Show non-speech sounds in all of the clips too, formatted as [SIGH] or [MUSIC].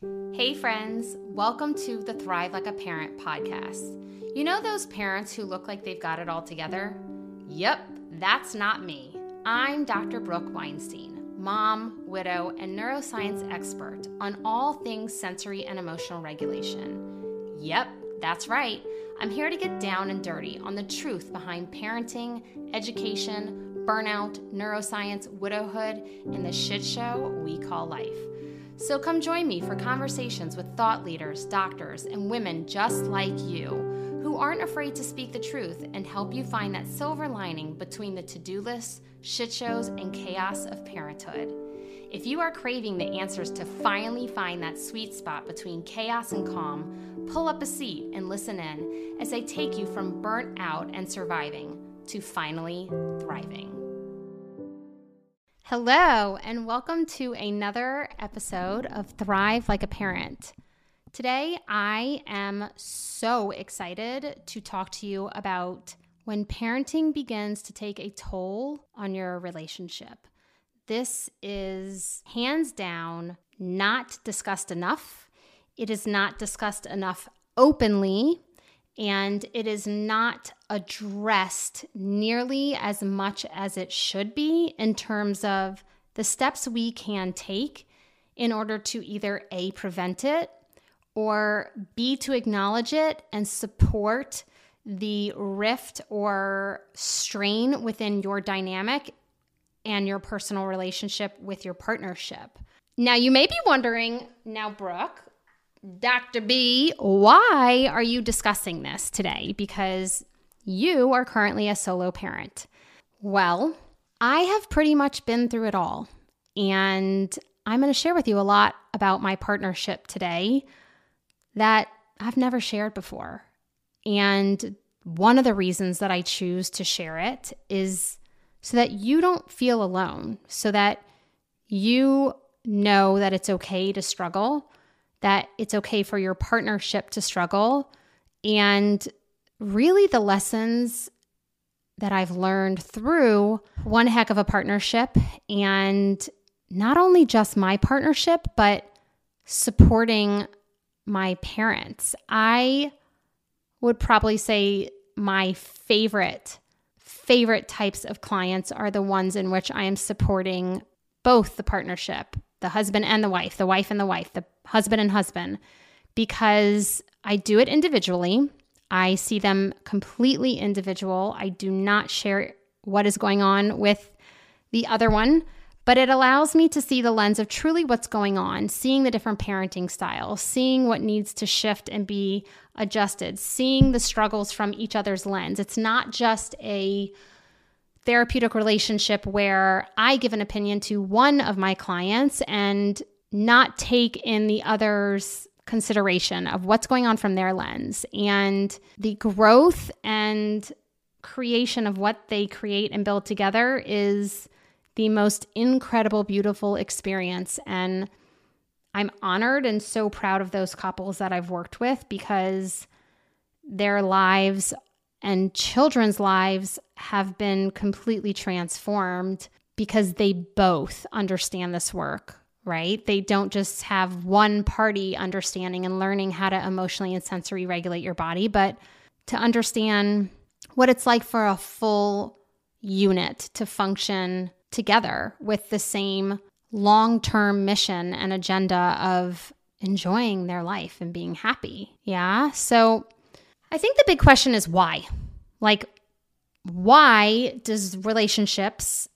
Hey, friends, welcome to the Thrive Like a Parent podcast. You know those parents who look like they've got it all together? Yep, that's not me. I'm Dr. Brooke Weinstein, mom, widow, and neuroscience expert on all things sensory and emotional regulation. Yep, that's right. I'm here to get down and dirty on the truth behind parenting, education, burnout, neuroscience, widowhood, and the shit show we call life. So come join me for conversations with thought leaders, doctors, and women just like you who aren't afraid to speak the truth and help you find that silver lining between the to do lists, shit shows, and chaos of parenthood. If you are craving the answers to finally find that sweet spot between chaos and calm, pull up a seat and listen in as I take you from burnt out and surviving to finally thriving. Hello, and welcome to another episode of Thrive Like a Parent. Today, I am so excited to talk to you about when parenting begins to take a toll on your relationship. This is hands down not discussed enough. It is not discussed enough openly and it is not addressed nearly as much as it should be in terms of the steps we can take in order to either A, prevent it, or B, to acknowledge it and support the rift or strain within your dynamic and your personal relationship with your partnership. Now, you may be wondering, now, Brooke, Dr. B, why are you discussing this today? Because you are currently a solo parent. Well, I have pretty much been through it all. And I'm going to share with you a lot about my partnership today that I've never shared before. And one of the reasons that I choose to share it is so that you don't feel alone, so that you know that it's okay to struggle that it's okay for your partnership to struggle. And really, the lessons that I've learned through one heck of a partnership and not only just my partnership, but supporting my parents. I would probably say my favorite, favorite types of clients are the ones in which I am supporting both the partnership, the husband and the wife, the wife and the wife, the husband and husband, because I do it individually. I see them completely individual. I do not share what is going on with the other one, but it allows me to see the lens of truly what's going on, seeing the different parenting styles, seeing what needs to shift and be adjusted, seeing the struggles from each other's lens. It's not just a therapeutic relationship where I give an opinion to one of my clients and not take in the other's consideration of what's going on from their lens and the growth and creation of what they create and build together is the most incredible, beautiful experience. And I'm honored and so proud of those couples that I've worked with because their lives and children's lives have been completely transformed because they both understand this work, right? They don't just have one party understanding and learning how to emotionally and sensory regulate your body, but to understand what it's like for a full unit to function together with the same long term mission and agenda of enjoying their life and being happy. Yeah. So I think the big question is why? Like, why does relationships,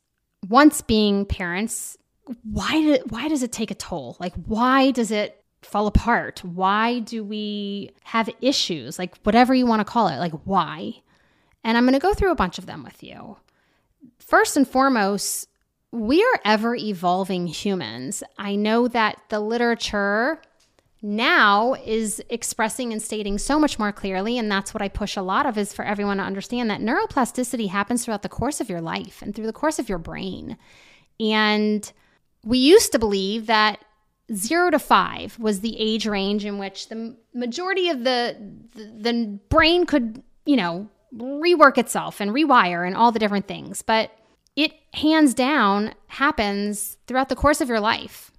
once being parents, why do, why does it take a toll? Like, why does it fall apart? Why do we have issues? Like, whatever you want to call it, like, why? And I'm going to go through a bunch of them with you. First and foremost, we are ever evolving humans. I know that the literature now is expressing and stating so much more clearly and that's what i push a lot of is for everyone to understand that neuroplasticity happens throughout the course of your life and through the course of your brain. And we used to believe that zero to five was the age range in which the majority of the the, the brain could you know rework itself and rewire and all the different things. But it hands down happens throughout the course of your life.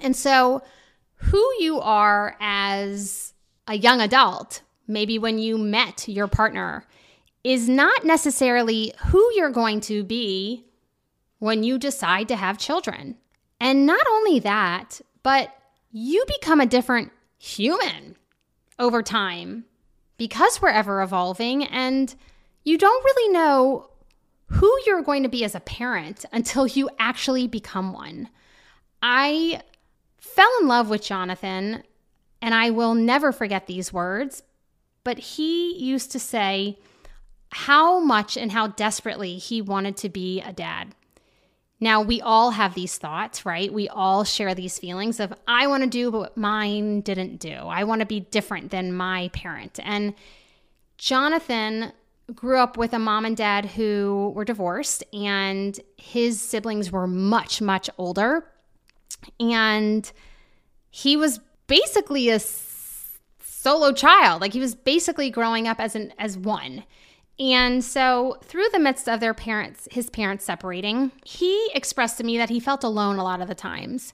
And so who you are as a young adult, maybe when you met your partner, is not necessarily who you're going to be when you decide to have children. And not only that, but you become a different human over time because we're ever evolving and you don't really know who you're going to be as a parent until you actually become one. I fell in love with Jonathan, and I will never forget these words, but he used to say how much and how desperately he wanted to be a dad. Now, we all have these thoughts, right? We all share these feelings of, I want to do what mine didn't do. I want to be different than my parent. And Jonathan grew up with a mom and dad who were divorced, and his siblings were much, much older. And he was basically a solo child. Like he was basically growing up as an as one. And so, through the midst of their parents, his parents separating, he expressed to me that he felt alone a lot of the times.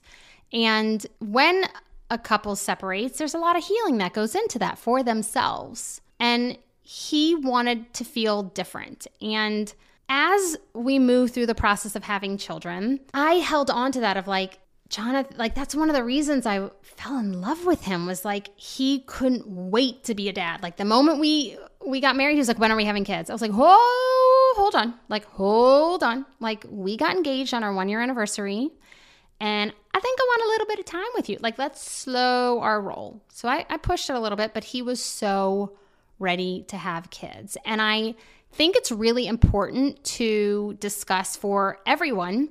And when a couple separates, there's a lot of healing that goes into that for themselves. And he wanted to feel different. And as we move through the process of having children, I held on to that of like, Jonathan, like that's one of the reasons I fell in love with him was like he couldn't wait to be a dad. Like the moment we we got married, he was like, "When are we having kids?" I was like, "Oh, hold on, like hold on." Like we got engaged on our one year anniversary, and I think I want a little bit of time with you. Like let's slow our roll. So I, I pushed it a little bit, but he was so ready to have kids, and I think it's really important to discuss for everyone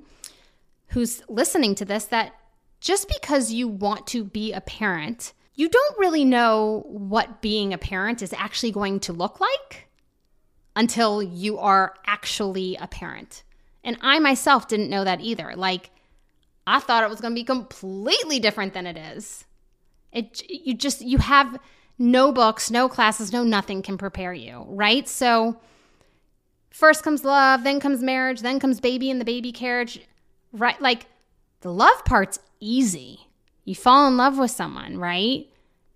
who's listening to this that just because you want to be a parent, you don't really know what being a parent is actually going to look like until you are actually a parent. And I myself didn't know that either. Like, I thought it was going to be completely different than it is. It you just you have no books, no classes, no nothing can prepare you, right? So first comes love, then comes marriage, then comes baby and the baby carriage right? Like the love part's easy. You fall in love with someone, right?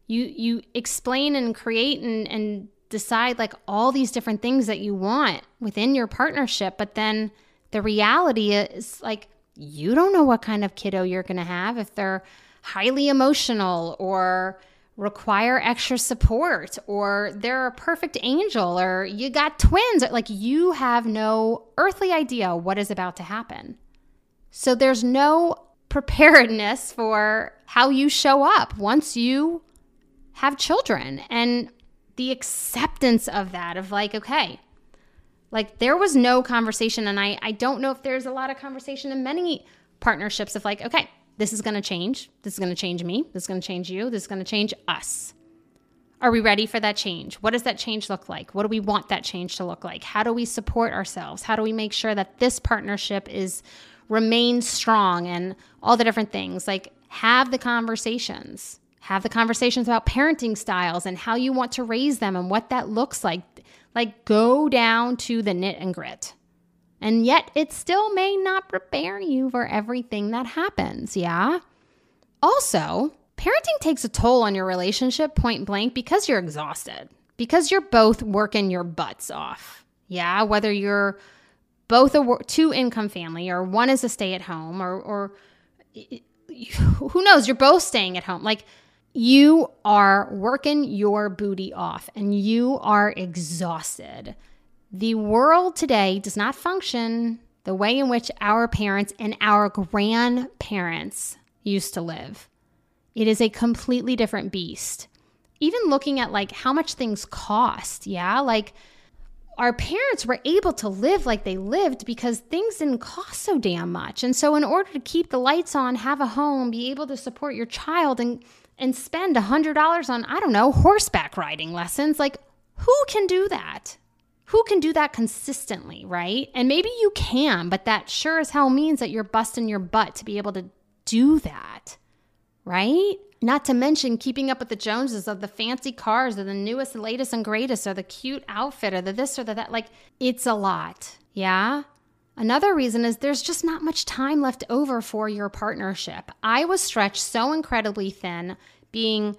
You you explain and create and and decide like all these different things that you want within your partnership, but then the reality is like you don't know what kind of kiddo you're going to have if they're highly emotional or require extra support or they're a perfect angel or you got twins like you have no earthly idea what is about to happen so there's no preparedness for how you show up once you have children and the acceptance of that, of like, okay, like there was no conversation. And I, I don't know if there's a lot of conversation in many partnerships of like, okay, this is going to change. This is going to change me. This is going to change you. This is going to change us. Are we ready for that change? What does that change look like? What do we want that change to look like? How do we support ourselves? How do we make sure that this partnership is remain strong and all the different things. Like, have the conversations. Have the conversations about parenting styles and how you want to raise them and what that looks like. Like, go down to the knit and grit. And yet, it still may not prepare you for everything that happens. Yeah. Also, parenting takes a toll on your relationship point blank because you're exhausted, because you're both working your butts off. Yeah. Whether you're both a two income family or one is a stay at home or or [LAUGHS] who knows? You're both staying at home. Like you are working your booty off and you are exhausted. The world today does not function the way in which our parents and our grandparents used to live. It is a completely different beast. Even looking at like how much things cost yeah? Like our parents were able to live like they lived because things didn't cost so damn much. And so in order to keep the lights on, have a home, be able to support your child and and spend a $100 on I don't know, horseback riding lessons, like who can do that? Who can do that consistently, right? And maybe you can, but that sure as hell means that you're busting your butt to be able to do that, right? Not to mention keeping up with the Joneses of the fancy cars or the newest, latest, and greatest or the cute outfit or the this or the that. Like, it's a lot. Yeah. Another reason is there's just not much time left over for your partnership. I was stretched so incredibly thin being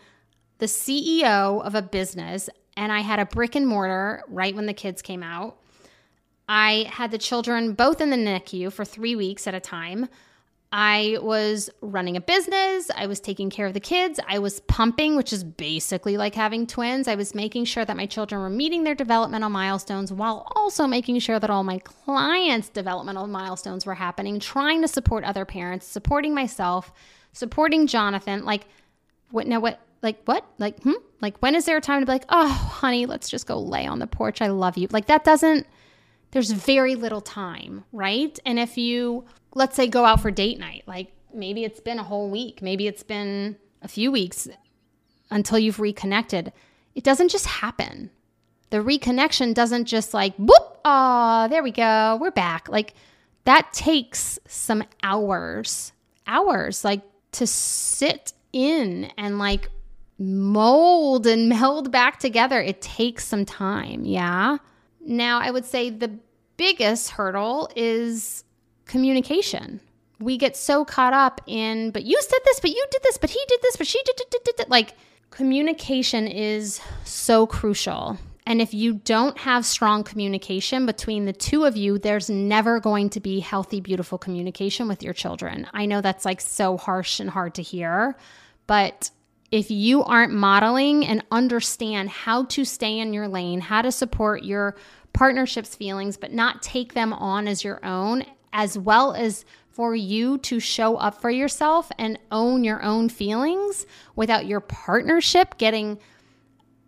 the CEO of a business, and I had a brick and mortar right when the kids came out. I had the children both in the NICU for three weeks at a time. I was running a business. I was taking care of the kids. I was pumping, which is basically like having twins. I was making sure that my children were meeting their developmental milestones while also making sure that all my clients' developmental milestones were happening, trying to support other parents, supporting myself, supporting Jonathan. Like, what now? What? Like, what? Like, hmm? Like, when is there a time to be like, oh, honey, let's just go lay on the porch? I love you. Like, that doesn't, there's very little time, right? And if you let's say go out for date night. Like maybe it's been a whole week, maybe it's been a few weeks until you've reconnected. It doesn't just happen. The reconnection doesn't just like, whoop, oh, there we go, we're back. Like that takes some hours, hours, like to sit in and like mold and [LAUGHS] meld back together. It takes some time. Yeah. Now, I would say the biggest hurdle is communication. We get so caught up in, but you said this, but you did this, but he did this, but she did, did, did, did. did. Like, communication is so crucial. And if you don't have strong communication between the two of you, there's never going to be healthy, beautiful communication with your children. I know that's like so harsh and hard to hear, but if you aren't modeling and understand how to stay in your lane, how to support your partnership's feelings, but not take them on as your own, as well as for you to show up for yourself and own your own feelings without your partnership getting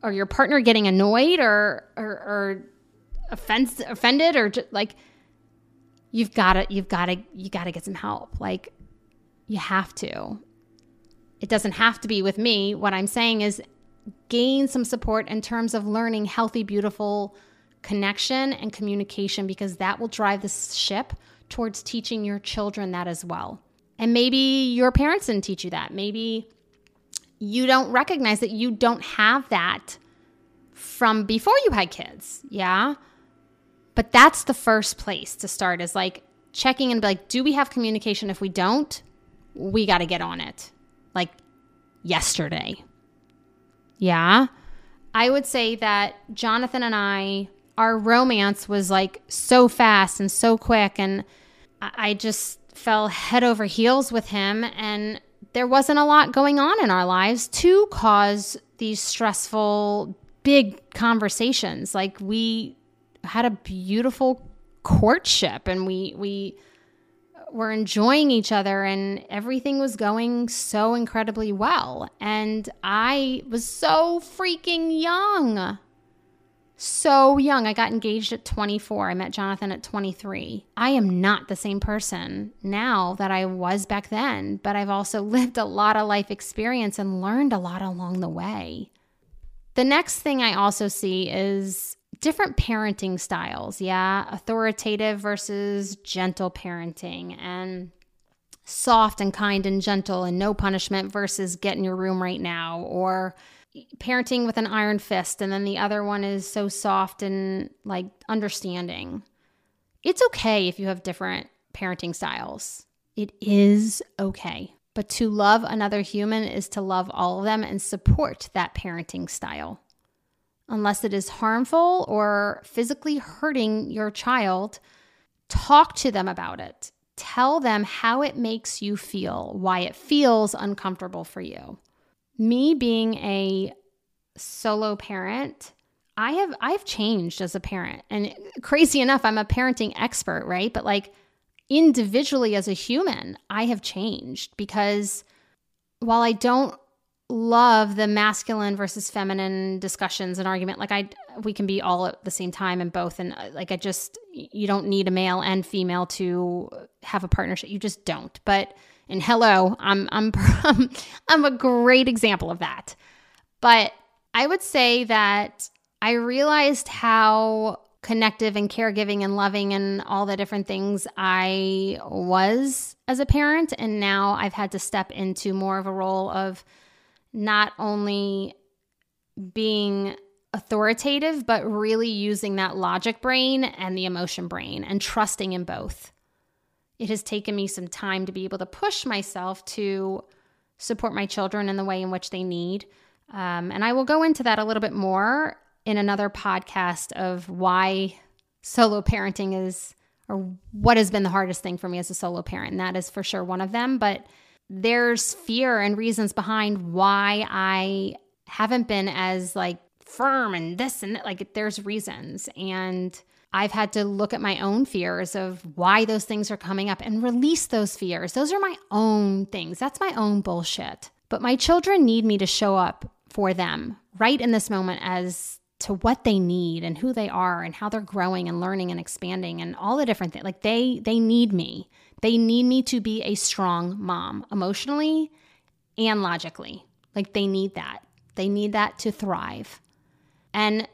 or your partner getting annoyed or or, or offense, offended or just, like you've got to you've got to you got to get some help. Like you have to. It doesn't have to be with me. What i'm saying is gain some support in terms of learning healthy beautiful connection and communication because that will drive the ship towards teaching your children that as well. And maybe your parents didn't teach you that. Maybe you don't recognize that you don't have that from before you had kids. Yeah. But that's the first place to start is like checking and be like, do we have communication? If we don't, we got to get on it. Like yesterday. Yeah. I would say that Jonathan and I, our romance was like so fast and so quick. And I just fell head over heels with him, and there wasn't a lot going on in our lives to cause these stressful, big conversations. Like we had a beautiful courtship, and we we were enjoying each other, and everything was going so incredibly well. And I was so freaking young so young. I got engaged at 24. I met Jonathan at 23. I am not the same person now that I was back then, but I've also [LAUGHS] lived a lot of life experience and learned a lot along the way. The next thing I also see is different parenting styles. Yeah, authoritative versus gentle parenting and soft and kind and gentle and no punishment versus get in your room right now or parenting with an iron fist and then the other one is so soft and like understanding. It's okay if you have different parenting styles. It is okay. But to love another human is to love all of them and support that parenting style. Unless it is harmful or physically hurting your child, talk to them about it. Tell them how it makes you feel, why it feels uncomfortable for you me being a solo parent, I have I've changed as a parent. And crazy enough, I'm a parenting expert, right? But like individually as a human, I have changed because while I don't love the masculine versus feminine discussions and argument like i we can be all at the same time and both and uh, like i just you don't need a male and female to have a partnership you just don't but and hello, I'm I'm [LAUGHS] I'm a great example of that. But I would say that I realized how connective and caregiving and loving and all the different things I was as a parent and now I've had to step into more of a role of not only being authoritative, but really using that logic brain and the emotion brain and trusting in both. It has taken me some time to be able to push myself to support my children in the way in which they need. Um, and I will go into that a little bit more in another podcast of why solo parenting is, or what has been the hardest thing for me as a solo parent. And that is for sure one of them. But there's fear and reasons behind why I haven't been as like firm and this and that. Like there's reasons. And I've had to look at my own fears of why those things are coming up and release those fears. Those are my own things. That's my own bullshit. But my children need me to show up for them right in this moment as to what they need and who they are and how they're growing and learning and expanding and all the different things. Like they they need me. They need me to be a strong mom emotionally and logically. Like they need that. They need that to thrive. And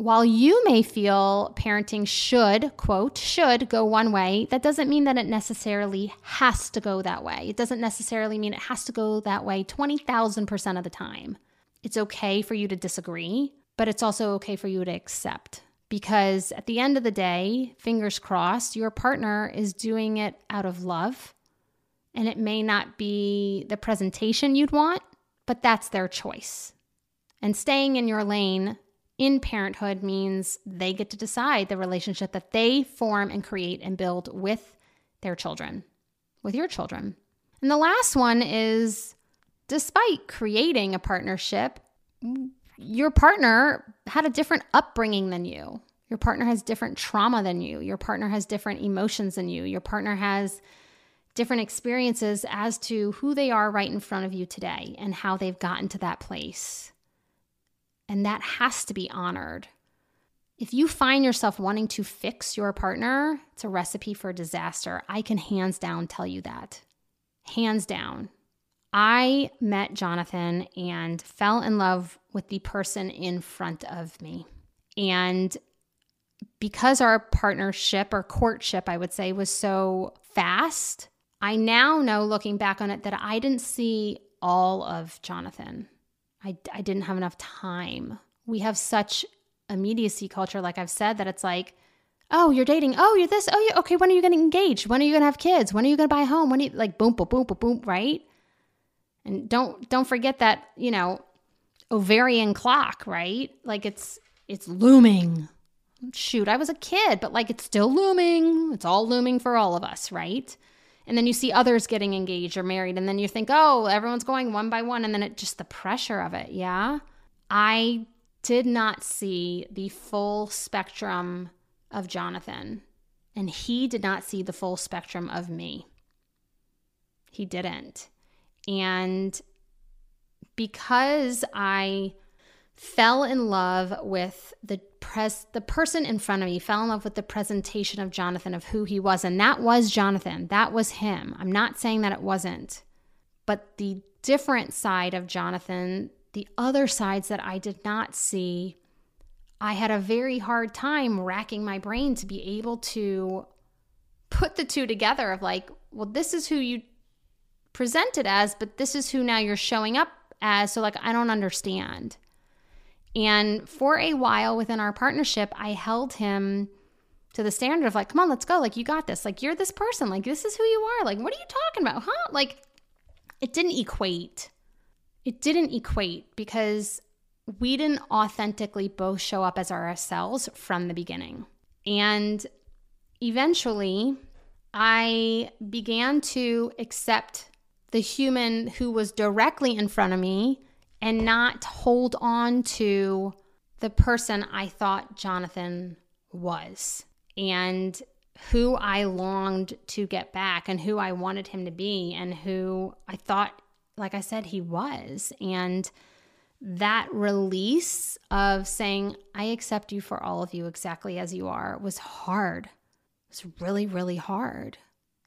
while you may feel parenting should, quote, should go one way, that doesn't mean that it necessarily has to go that way. It doesn't necessarily mean it has to go that way 20,000% of the time. It's okay for you to disagree, but it's also okay for you to accept. Because at the end of the day, fingers crossed, your partner is doing it out of love. And it may not be the presentation you'd want, but that's their choice. And staying in your lane in parenthood means they get to decide the relationship that they form and create and build with their children, with your children. And the last one is despite creating a partnership, your partner had a different upbringing than you. Your partner has different trauma than you. Your partner has different emotions than you. Your partner has different experiences as to who they are right in front of you today and how they've gotten to that place. And that has to be honored. If you find yourself wanting to fix your partner, it's a recipe for disaster. I can hands down tell you that. Hands down. I met Jonathan and fell in love with the person in front of me. And because our partnership or courtship, I would say, was so fast, I now know looking back on it that I didn't see all of Jonathan. I, I didn't have enough time. We have such immediacy culture, like I've said, that it's like, oh, you're dating. Oh, you're this. Oh, yeah. Okay. When are you getting engaged? When are you going to have kids? When are you going to buy a home? When are you like boom, boom, boom, boom, boom, right? And don't don't forget that you know ovarian clock, right? Like it's it's looming. Shoot, I was a kid, but like it's still looming. It's all looming for all of us, right? And then you see others getting engaged or married, and then you think, oh, everyone's going one by one. And then it just the pressure of it. Yeah. I did not see the full spectrum of Jonathan, and he did not see the full spectrum of me. He didn't. And because I fell in love with the pres the person in front of me fell in love with the presentation of Jonathan of who he was. And that was Jonathan. That was him. I'm not saying that it wasn't. But the different side of Jonathan the other sides that I did not see I had a very hard time racking my brain to be able to put the two together of like well this is who you presented as but this is who now you're showing up as. So like I don't understand and for a while within our partnership, I held him to the standard of like, come on, let's go. Like, you got this. Like, you're this person. Like, this is who you are. Like, what are you talking about? Huh? Like, it didn't equate. It didn't equate because we didn't authentically both show up as ourselves from the beginning. And eventually, I began to accept the human who was directly in front of me and not hold on to the person I thought Jonathan was and who I longed to get back and who I wanted him to be and who I thought, like I said, he was. And that release of saying, I accept you for all of you exactly as you are was hard. It was really, really hard.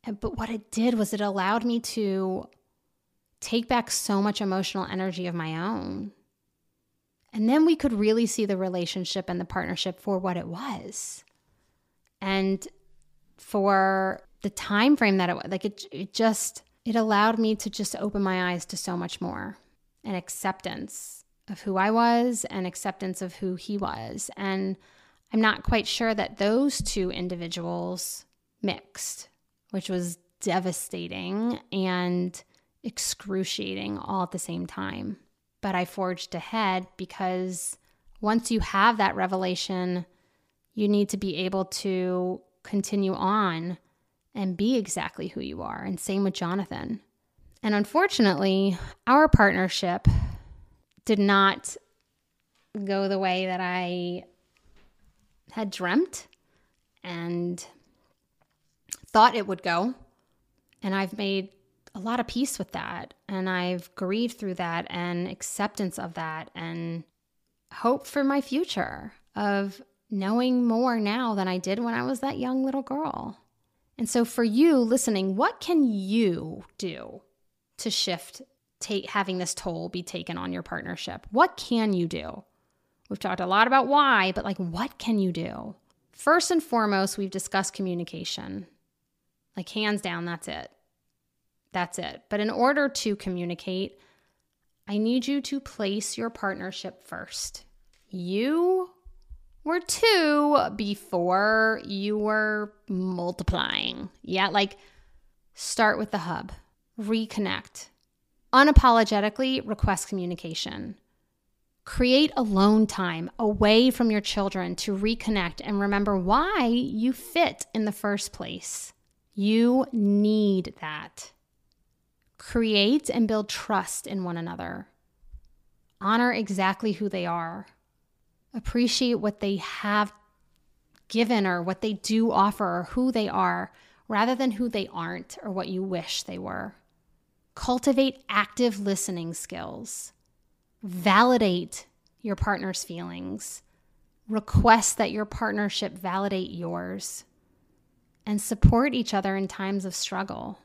But what it did was it allowed me to take back so much emotional energy of my own. And then we could really see the relationship and the partnership for what it was. And for the time frame that it was, like it, it just, it allowed me to just open my eyes to so much more and acceptance of who I was and acceptance of who he was. And I'm not quite sure that those two individuals mixed, which was devastating and excruciating all at the same time. But I forged ahead because once you have that revelation, you need to be able to continue on and be exactly who you are. And same with Jonathan. And unfortunately, our partnership did not go the way that I had dreamt and thought it would go. And I've made a lot of peace with that. And I've grieved through that and acceptance of that and hope for my future of knowing more now than I did when I was that young little girl. And so, for you listening, what can you do to shift take, having this toll be taken on your partnership? What can you do? We've talked a lot about why, but like, what can you do? First and foremost, we've discussed communication. Like, hands down, that's it. That's it. But in order to communicate, I need you to place your partnership first. You were two before you were multiplying. Yeah, like start with the hub, reconnect, unapologetically request communication. Create alone time away from your children to reconnect and remember why you fit in the first place. You need that. Create and build trust in one another. Honor exactly who they are. Appreciate what they have given or what they do offer or who they are rather than who they aren't or what you wish they were. Cultivate active listening skills. Validate your partner's feelings. Request that your partnership validate yours. And support each other in times of struggle.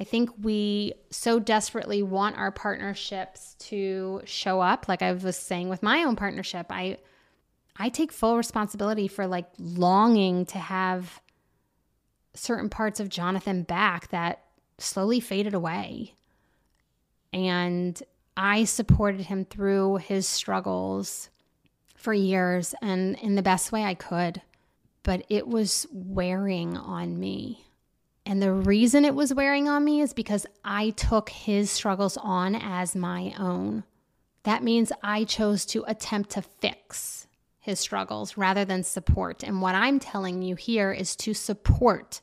I think we so desperately want our partnerships to show up. Like I was saying with my own partnership, I I take full responsibility for like longing to have certain parts of Jonathan back that slowly faded away. And I supported him through his struggles for years and in the best way I could. But it was wearing on me. And the reason it was wearing on me is because I took his struggles on as my own. That means I chose to attempt to fix his struggles rather than support. And what I'm telling you here is to support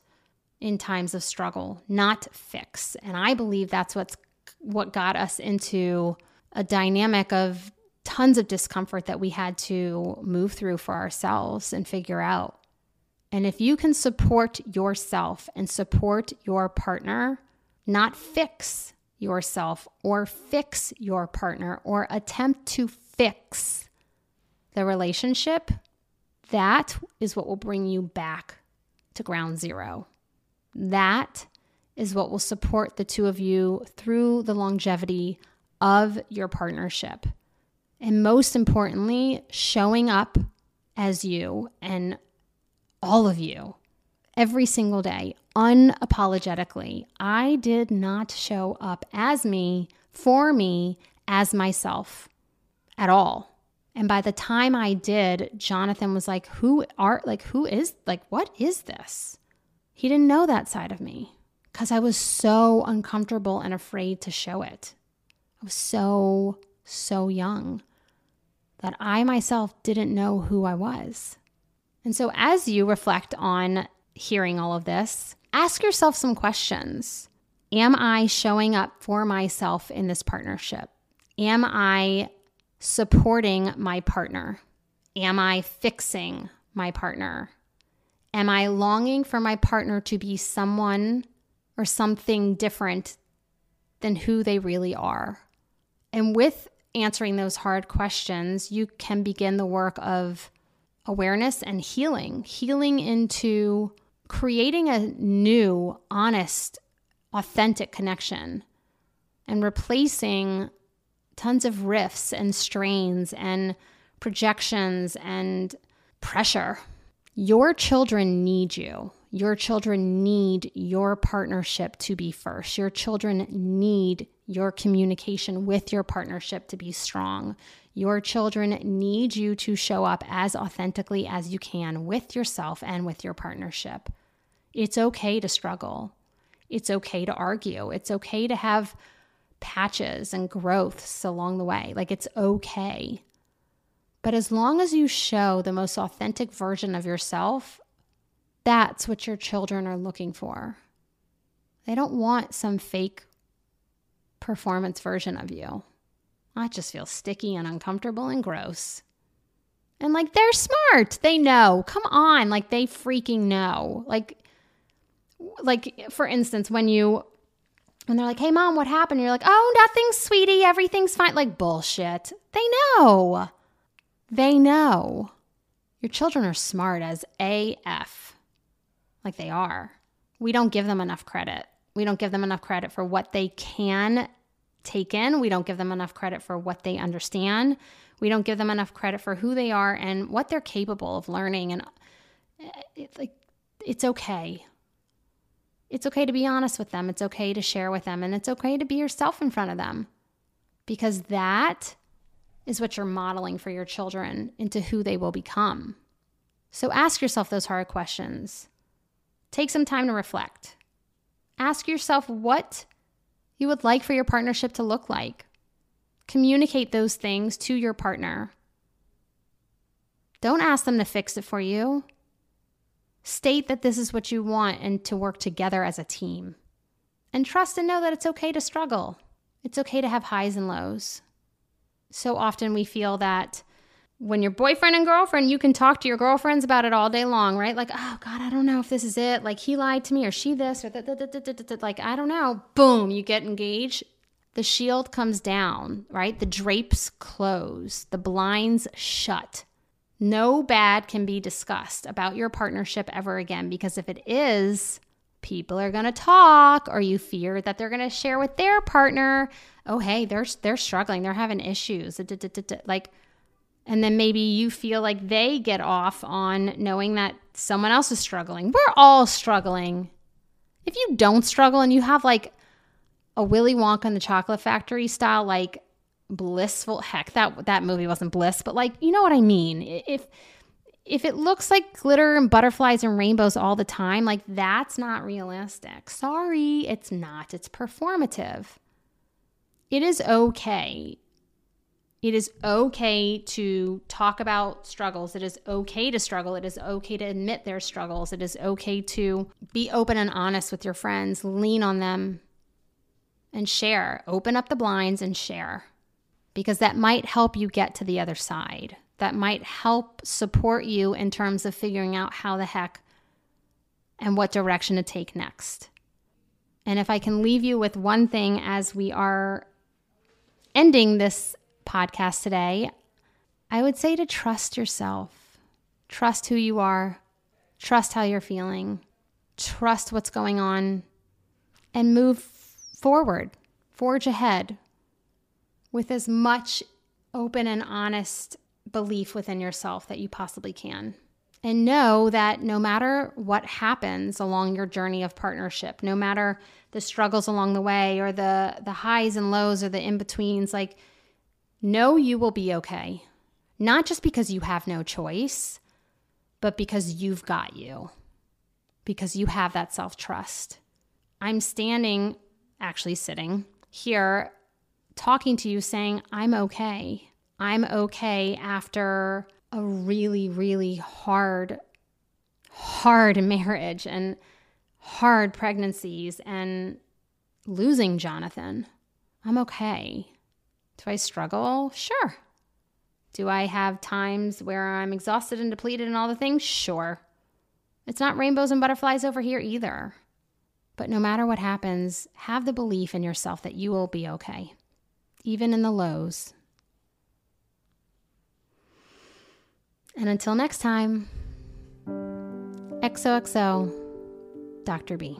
in times of struggle, not fix. And I believe that's what's what got us into a dynamic of tons of discomfort that we had to move through for ourselves and figure out. And if you can support yourself and support your partner, not fix yourself or fix your partner or attempt to fix the relationship, that is what will bring you back to ground zero. That is what will support the two of you through the longevity of your partnership. And most importantly, showing up as you and all of you every single day, unapologetically. I did not show up as me, for me, as myself at all. And by the time I did, Jonathan was like, Who are, like, who is, like, what is this? He didn't know that side of me because I was so uncomfortable and afraid to show it. I was so, so young that I myself didn't know who I was. And so, as you reflect on hearing all of this, ask yourself some questions. Am I showing up for myself in this partnership? Am I supporting my partner? Am I fixing my partner? Am I longing for my partner to be someone or something different than who they really are? And with answering those hard questions, you can begin the work of awareness and healing, healing into creating a new, honest, authentic connection and replacing tons of rifts and strains and projections and pressure. Your children need you. Your children need your partnership to be first. Your children need your communication with your partnership to be strong. Your children need you to show up as authentically as you can with yourself and with your partnership. It's okay to struggle. It's okay to argue. It's okay to have patches and growths along the way. Like it's okay. But as long as you show the most authentic version of yourself, that's what your children are looking for. They don't want some fake performance version of you. I just feel sticky and uncomfortable and gross. And like they're smart. They know. Come on, like they freaking know. Like like for instance, when you when they're like, "Hey mom, what happened?" You're like, "Oh, nothing, sweetie. Everything's fine." Like bullshit. They know. They know. Your children are smart as AF. Like they are. We don't give them enough credit. We don't give them enough credit for what they can take in. We don't give them enough credit for what they understand. We don't give them enough credit for who they are and what they're capable of learning. And uh, it's like, it's okay. It's okay to be honest with them. It's okay to share with them. And it's okay to be yourself in front of them because that is what you're modeling for your children into who they will become. So ask yourself those hard questions. Take some time to reflect. Ask yourself what you would like for your partnership to look like. Communicate those things to your partner. Don't ask them to fix it for you. State that this is what you want and to work together as a team. And trust and know that it's okay to struggle. It's okay to have highs and lows. So often we feel that when you're boyfriend and girlfriend, you can talk to your girlfriends about it all day long, right? Like, oh God, I don't know if this is it. Like, he lied to me, or she this, or that. Like, I don't know. Boom, you get engaged. The shield comes down, right? The drapes close, the blinds shut. No bad can be discussed about your partnership ever again because if it is, people are going to talk or you fear that they're going to share with their partner, oh hey, they're they're struggling, they're having issues. Like and then maybe you feel like they get off on knowing that someone else is struggling. We're all struggling. If you don't struggle and you have like a Willy Wonka and the Chocolate Factory style like blissful heck that that movie wasn't bliss but like you know what i mean? If if it looks like glitter and butterflies and rainbows all the time like that's not realistic. Sorry it's not. It's performative. It is okay it is okay to talk about struggles. It is okay to struggle. It is okay to admit their struggles. It is okay to be open and honest with your friends, lean on them, and share. Open up the blinds and share because that might help you get to the other side. That might help support you in terms of figuring out how the heck and what direction to take next. And if I can leave you with one thing as we are ending this podcast today, I would say to trust yourself, trust who you are, trust how you're feeling, trust what's going on, and move forward, forge ahead with as much open and honest belief within yourself that you possibly can. And know that no matter what happens along your journey of partnership, no matter the struggles along the way or the the highs and lows or the in-betweens, like know you will be okay. Not just because you have no choice, but because you've got you. Because you have that self-trust. I'm standing, actually sitting here talking to you saying, I'm okay. I'm okay after a really, really hard, hard marriage and hard pregnancies and losing Jonathan. I'm okay. Do I struggle? Sure. Do I have times where I'm exhausted and depleted and all the things? Sure. It's not rainbows and butterflies over here either. But no matter what happens, have the belief in yourself that you will be okay even in the lows. And until next time, XOXO, Dr. B.